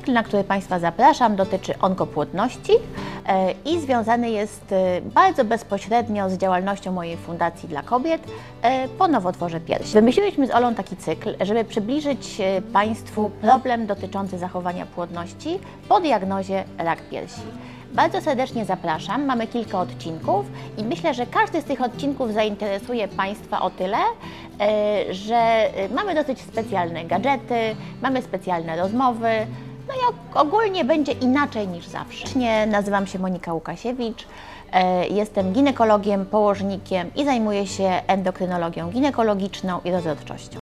Cykl, na który Państwa zapraszam, dotyczy onkopłodności e, i związany jest e, bardzo bezpośrednio z działalnością mojej Fundacji dla Kobiet e, po nowotworze piersi. Wymyśliłyśmy z Olą taki cykl, żeby przybliżyć Państwu problem dotyczący zachowania płodności po diagnozie rak piersi. Bardzo serdecznie zapraszam. Mamy kilka odcinków i myślę, że każdy z tych odcinków zainteresuje Państwa o tyle, że mamy dosyć specjalne gadżety, mamy specjalne rozmowy. No i og- ogólnie będzie inaczej niż zawsze. Nazywam się Monika Łukasiewicz. e, Jestem ginekologiem, położnikiem i zajmuję się endokrynologią ginekologiczną i rozrodczością.